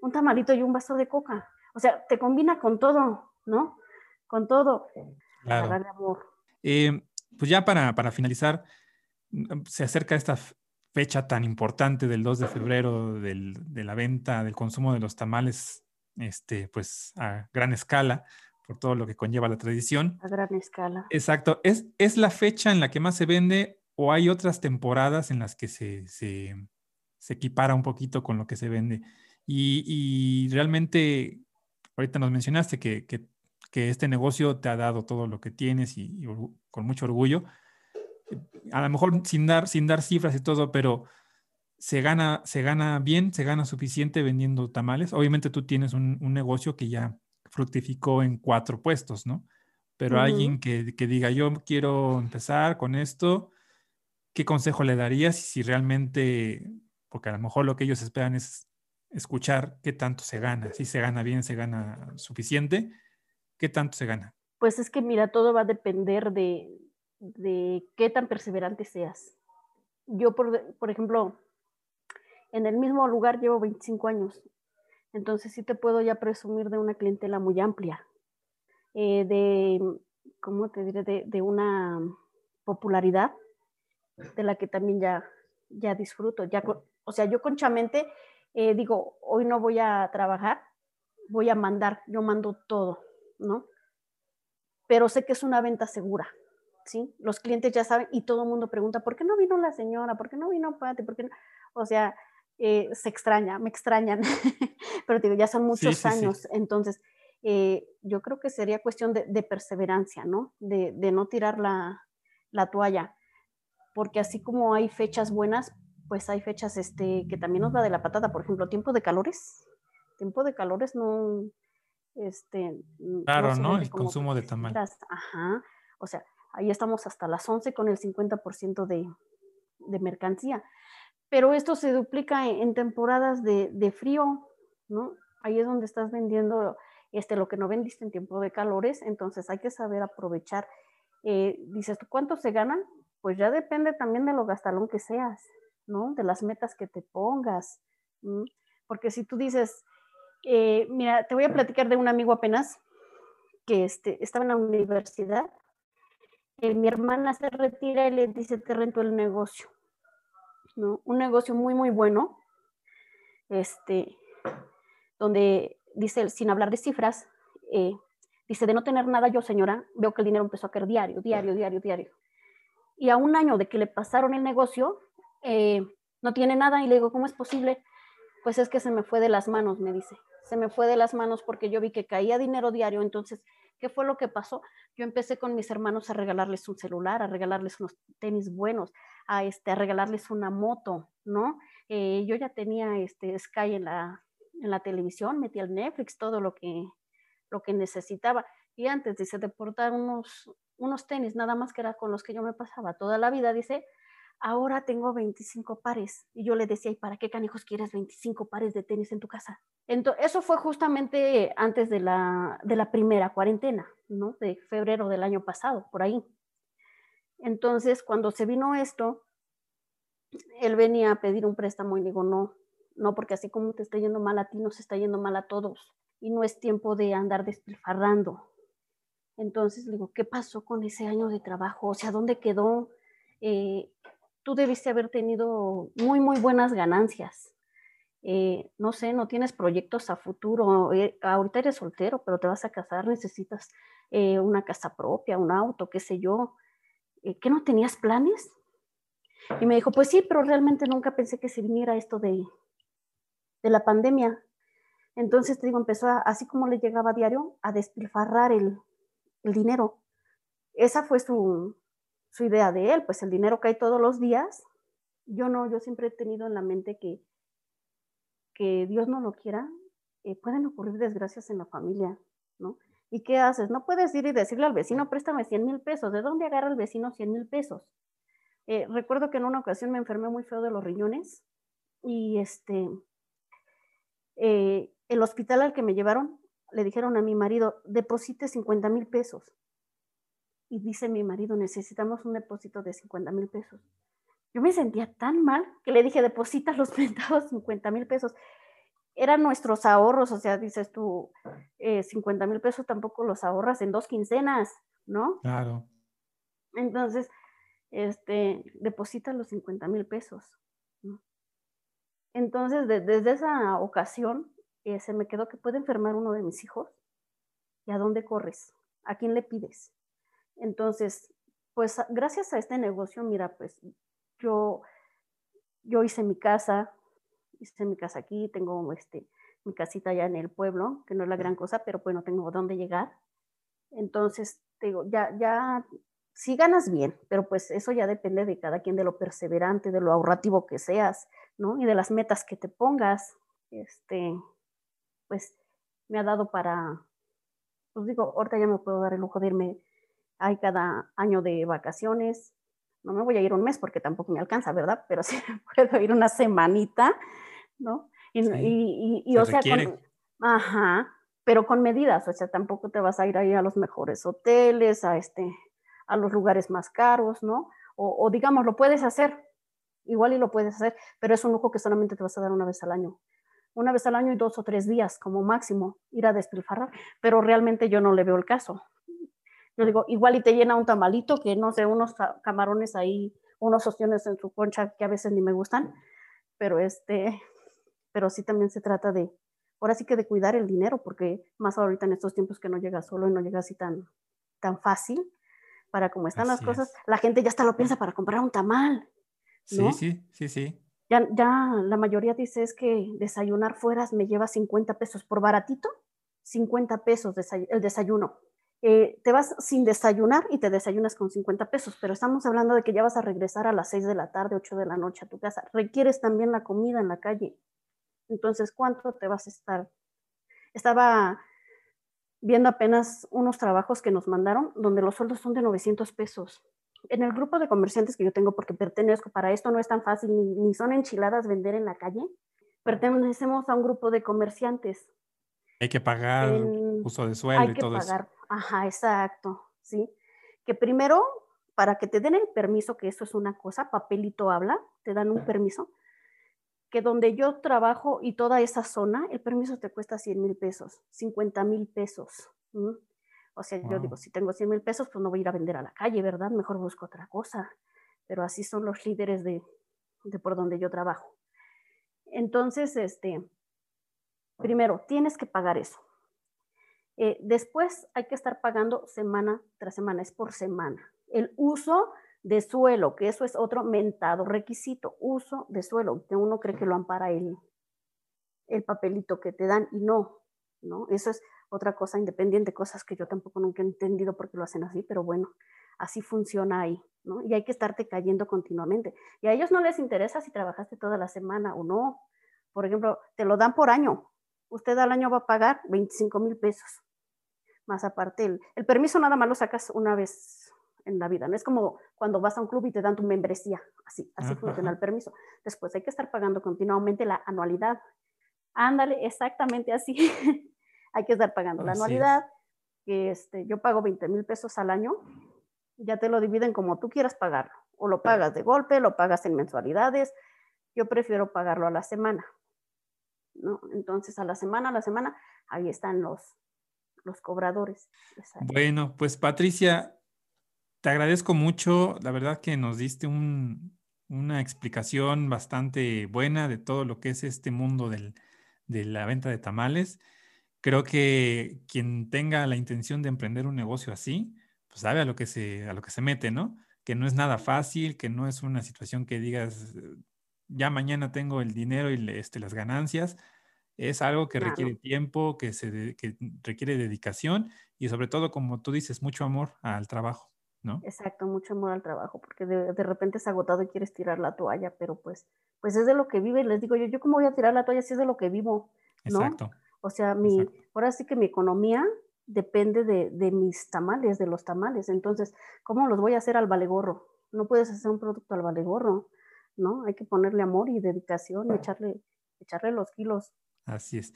C: un tamalito y un vaso de coca. O sea, te combina con todo, ¿no? Con todo.
B: Claro. Para amor. Eh, pues ya para, para finalizar, se acerca esta fecha tan importante del 2 de febrero de la venta, del consumo de los tamales, este, pues a gran escala, por todo lo que conlleva la tradición.
C: A gran escala.
B: Exacto. ¿Es, es la fecha en la que más se vende o hay otras temporadas en las que se, se, equipara un poquito con lo que se vende? Y, realmente, ahorita nos mencionaste que, este negocio te ha dado todo lo que tienes y con mucho orgullo a lo mejor sin dar, sin dar cifras y todo, pero se gana, se gana bien, se gana suficiente vendiendo tamales. Obviamente tú tienes un, negocio que ya fructificó en cuatro puestos, ¿no? Pero alguien que, que, diga, yo quiero empezar con esto, ¿qué consejo le darías si realmente, porque a lo mejor lo que ellos esperan es escuchar qué tanto se gana, si se gana bien, se gana suficiente, qué tanto se gana?
C: Pues es que mira, todo va a depender de, de qué tan perseverante seas. Yo, por, ejemplo, en el mismo lugar llevo 25 años, entonces sí te puedo ya presumir de una clientela muy amplia, eh, de, ¿cómo te diré?, de, una popularidad de la que también ya, ya disfruto. Ya, o sea, yo conchamente eh, digo, hoy no voy a trabajar, voy a mandar, yo mando todo, ¿no? Pero sé que es una venta segura. ¿Sí? Los clientes ya saben y todo el mundo pregunta, ¿por qué no vino la señora? ¿Por qué no vino Pati? ¿Por qué O sea, eh, se extraña, me extrañan, pero digo, ya son muchos años, entonces eh, yo creo que sería cuestión de, perseverancia, ¿no? De, no tirar la, toalla, porque así como hay fechas buenas, pues hay fechas este, que también nos va de la patada, por ejemplo, tiempo de calores, tiempo de calores no, este...
B: Claro, ¿no? El consumo de tamal.
C: Ajá, o sea, Ahí estamos hasta las 11 con el 50% de, de, mercancía. Pero esto se duplica en, temporadas de, de, frío, ¿no? Ahí es donde estás vendiendo este, lo que no vendiste en tiempo de calores, entonces hay que saber aprovechar. Eh, dices, ¿cuánto se ganan? Pues ya depende también de lo gastalón que seas, ¿no? De las metas que te pongas. Porque si tú dices, eh, mira, te voy a platicar de un amigo apenas que este, estaba en la universidad mi hermana se retira y le dice, te rento el negocio. ¿no? Un negocio muy, muy bueno, este, donde dice, sin hablar de cifras, eh, dice, de no tener nada yo, señora, veo que el dinero empezó a caer diario, diario, diario, diario. Y a un año de que le pasaron el negocio, eh, no tiene nada y le digo, ¿cómo es posible? Pues es que se me fue de las manos, me dice. Se me fue de las manos porque yo vi que caía dinero diario, entonces ¿Qué fue lo que pasó? Yo empecé con mis hermanos a regalarles un celular, a regalarles unos tenis buenos, a, este, a regalarles una moto, ¿no? Eh, yo ya tenía este, Sky en la, en la televisión, metí el Netflix, todo lo que, lo que necesitaba. Y antes, dice, de portar unos, unos tenis, nada más que era con los que yo me pasaba toda la vida, dice, ahora tengo 25 pares. Y yo le decía, ¿y para qué canijos quieres 25 pares de tenis en tu casa? Entonces, eso fue justamente antes de la, de la primera cuarentena, ¿no? De febrero del año pasado, por ahí. Entonces, cuando se vino esto, él venía a pedir un préstamo y digo, no, no, porque así como te está yendo mal a ti, nos está yendo mal a todos. Y no es tiempo de andar despilfarrando. Entonces, digo, ¿qué pasó con ese año de trabajo? O sea, ¿dónde quedó? Eh, tú debiste haber tenido muy, muy buenas ganancias. Eh, no sé, no tienes proyectos a futuro. Eh, ahorita eres soltero, pero te vas a casar, necesitas una casa propia, un auto, qué sé yo. ¿Qué no tenías planes? Y me dijo, pues sí, pero realmente nunca pensé que se viniera esto de, de la pandemia. Entonces, te digo, empezó así como le llegaba a diario, a despilfarrar el, el dinero. Esa fue su, su idea de él, pues el dinero cae todos los días. Yo no, yo siempre he tenido en la mente que, que Dios no lo quiera, eh, pueden ocurrir desgracias en la familia, ¿no? ¿Y qué haces? No puedes ir y decirle al vecino, préstame 100 mil pesos. ¿De dónde agarra el vecino 100 mil pesos? Eh, recuerdo que en una ocasión me enfermé muy feo de los riñones y este, eh, el hospital al que me llevaron le dijeron a mi marido, deposite 50 mil pesos. Y dice mi marido, necesitamos un depósito de 50 mil pesos. Yo me sentía tan mal que le dije, deposita los mentados 50 mil pesos. Eran nuestros ahorros, o sea, dices tú, 50 eh, mil pesos tampoco los ahorras en dos quincenas, ¿no?
B: Claro.
C: Entonces, este, deposita los 50 mil pesos. Entonces, desde esa ocasión, eh, se me quedó que puede enfermar uno de mis hijos. ¿Y a dónde corres? ¿A quién le pides? Entonces, pues gracias a este negocio, mira, pues yo, yo hice mi casa, hice mi casa aquí, tengo este, mi casita allá en el pueblo, que no es la gran cosa, pero bueno, tengo dónde llegar. Entonces, digo, ya, ya, sí ganas bien, pero pues eso ya depende de cada quien, de lo perseverante, de lo ahorrativo que seas, ¿no? Y de las metas que te pongas. Este, pues me ha dado para, pues digo, ahorita ya me puedo dar el lujo de irme hay cada año de vacaciones. No me voy a ir un mes porque tampoco me alcanza, ¿verdad? Pero sí puedo ir una semanita, ¿no? Y, o sea, con, ajá, pero con medidas, o sea, tampoco te vas a ir ahí a los mejores hoteles, a este, a los lugares más caros, ¿no? O, o digamos, lo puedes hacer, igual y lo puedes hacer, pero es un lujo que solamente te vas a dar una vez al año una vez al año y dos o tres días como máximo ir a despilfarrar, pero realmente yo no le veo el caso. Yo digo, igual y te llena un tamalito, que no sé, unos camarones ahí, unos ostiones en su concha que a veces ni me gustan, pero este, pero sí también se trata de, ahora sí que de cuidar el dinero, porque más ahorita en estos tiempos que no llega solo y no llega así tan, tan fácil, para cómo están las cosas, la gente ya hasta lo piensa para comprar un tamal.
B: Sí, sí, sí, sí.
C: Ya, ya la mayoría dice es que desayunar fuera me lleva 50 pesos por baratito, 50 pesos el desayuno. Eh, te vas sin desayunar y te desayunas con 50 pesos, pero estamos hablando de que ya vas a regresar a las 6 de la tarde, 8 de la noche a tu casa. Requieres también la comida en la calle. Entonces, ¿cuánto te vas a estar? Estaba viendo apenas unos trabajos que nos mandaron donde los sueldos son de 900 pesos en el grupo de comerciantes que yo tengo, porque pertenezco, para esto no es tan fácil, ni, son enchiladas vender en la calle, pertenecemos a un grupo de comerciantes.
B: Hay que pagar uso de suelo y todo eso.
C: Ajá, exacto, sí. Que primero, para que te den el permiso, que eso es una cosa, papelito habla, te dan un permiso, que donde yo trabajo y toda esa zona, el permiso te cuesta 100 mil pesos, 50 mil pesos. O sea, yo digo, si tengo 100 mil pesos, pues no voy a ir a vender a la calle, ¿verdad? Mejor busco otra cosa. Pero así son los líderes de, de por donde yo trabajo. Entonces, este, primero, tienes que pagar eso. Eh, después hay que estar pagando semana tras semana, es por semana. El uso de suelo, que eso es otro mentado requisito, uso de suelo, que uno cree que lo ampara el, el papelito que te dan y no, ¿no? Eso es otra cosa independiente, cosas que yo tampoco nunca he entendido por qué lo hacen así, pero bueno, así funciona ahí, ¿no? Y hay que estarte cayendo continuamente. Y a ellos no les interesa si trabajaste toda la semana o no. Por ejemplo, te lo dan por año. Usted al año va a pagar 25 mil pesos. Más aparte, el, el permiso nada más lo sacas una vez en la vida. No es como cuando vas a un club y te dan tu membresía. Así, así funciona el permiso. Después hay que estar pagando continuamente la anualidad. Ándale, exactamente así. hay que estar pagando la anualidad, que este, yo pago 20 mil pesos al año, ya te lo dividen como tú quieras pagarlo. O lo pagas de golpe, lo pagas en mensualidades. Yo prefiero pagarlo a la semana. ¿no? Entonces, a la semana, a la semana, ahí están los, los cobradores.
B: Bueno, pues Patricia, te agradezco mucho. La verdad que nos diste una explicación bastante buena de todo lo que es este mundo de la venta de tamales. Creo que quien tenga la intención de emprender un negocio así, pues sabe a lo que se, a lo que se mete, ¿no? Que no es nada fácil, que no es una situación que digas, ya mañana tengo el dinero y este, las ganancias. Es algo que requiere tiempo, que, se que requiere dedicación y sobre todo, como tú dices, mucho amor al trabajo.
C: Exacto, mucho amor al trabajo, porque de, repente es agotado y quieres tirar la toalla, pero pues, pues es de lo que vive. Les digo yo, ¿yo cómo voy a tirar la toalla si es de lo que vivo? ¿no? Exacto. O sea, mi, ahora sí que mi economía depende de, de, mis tamales, de los tamales. Entonces, ¿cómo los voy a hacer al valegorro? No puedes hacer un producto al valegorro, ¿no? Hay que ponerle amor y dedicación, echarle, echarle los kilos.
B: Así es.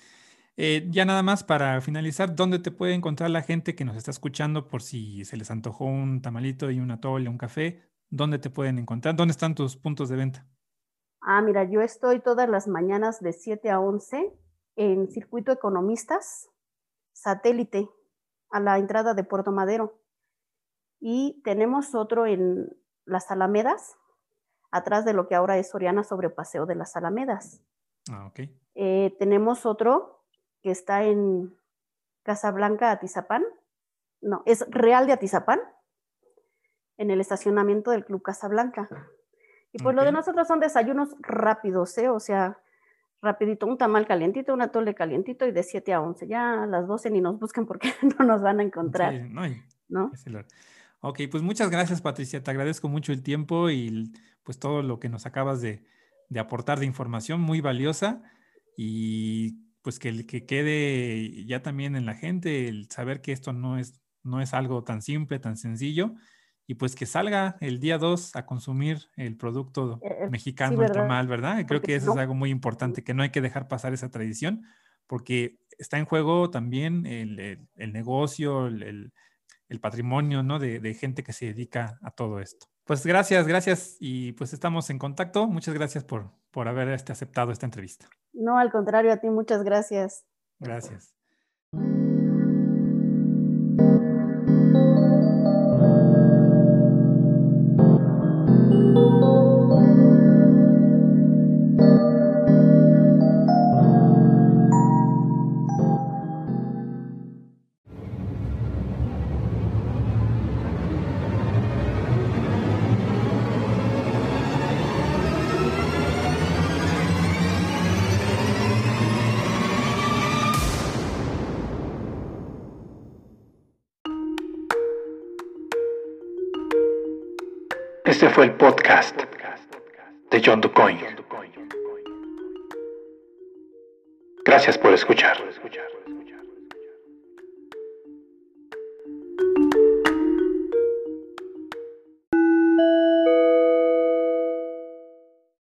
B: Eh, ya nada más para finalizar, ¿dónde te puede encontrar la gente que nos está escuchando por si se les antojó un tamalito y un atole, un café? ¿Dónde te pueden encontrar? ¿Dónde están tus puntos de venta?
C: Ah, mira, yo estoy todas las mañanas de 7 a 11 en Circuito Economistas, satélite, a la entrada de Puerto Madero. Y tenemos otro en las Alamedas, atrás de lo que ahora es Soriana sobre Paseo de las Alamedas.
B: Ah, ok.
C: Eh, tenemos otro que está en Casablanca, Atizapán. No, es Real de Atizapán, en el estacionamiento del Club Casablanca. Y pues lo de nosotros son desayunos rápidos, ¿eh? O sea, rapidito, un tamal calientito, un atole calientito y de 7 a 11. Ya a las 12 ni nos busquen porque no nos van a encontrar. no, ¿no?
B: Ok, pues muchas gracias Patricia, te agradezco mucho el tiempo y pues todo lo que nos acabas de, de aportar de información muy valiosa y pues que, que quede ya también en la gente el saber que esto no es, no es algo tan simple, tan sencillo, y pues que salga el día 2 a consumir el producto eh, eh, mexicano, el tamal, ¿verdad? Creo que eso es algo muy importante, que no hay que dejar pasar esa tradición, porque está en juego también el, negocio, el, patrimonio, ¿no? De, de gente que se dedica a todo esto. Pues gracias, gracias y pues estamos en contacto. Muchas gracias por, por haber este, aceptado esta entrevista.
C: No, al contrario, a ti muchas gracias.
B: Gracias.
A: El podcast de John DuCoin. Gracias por escuchar.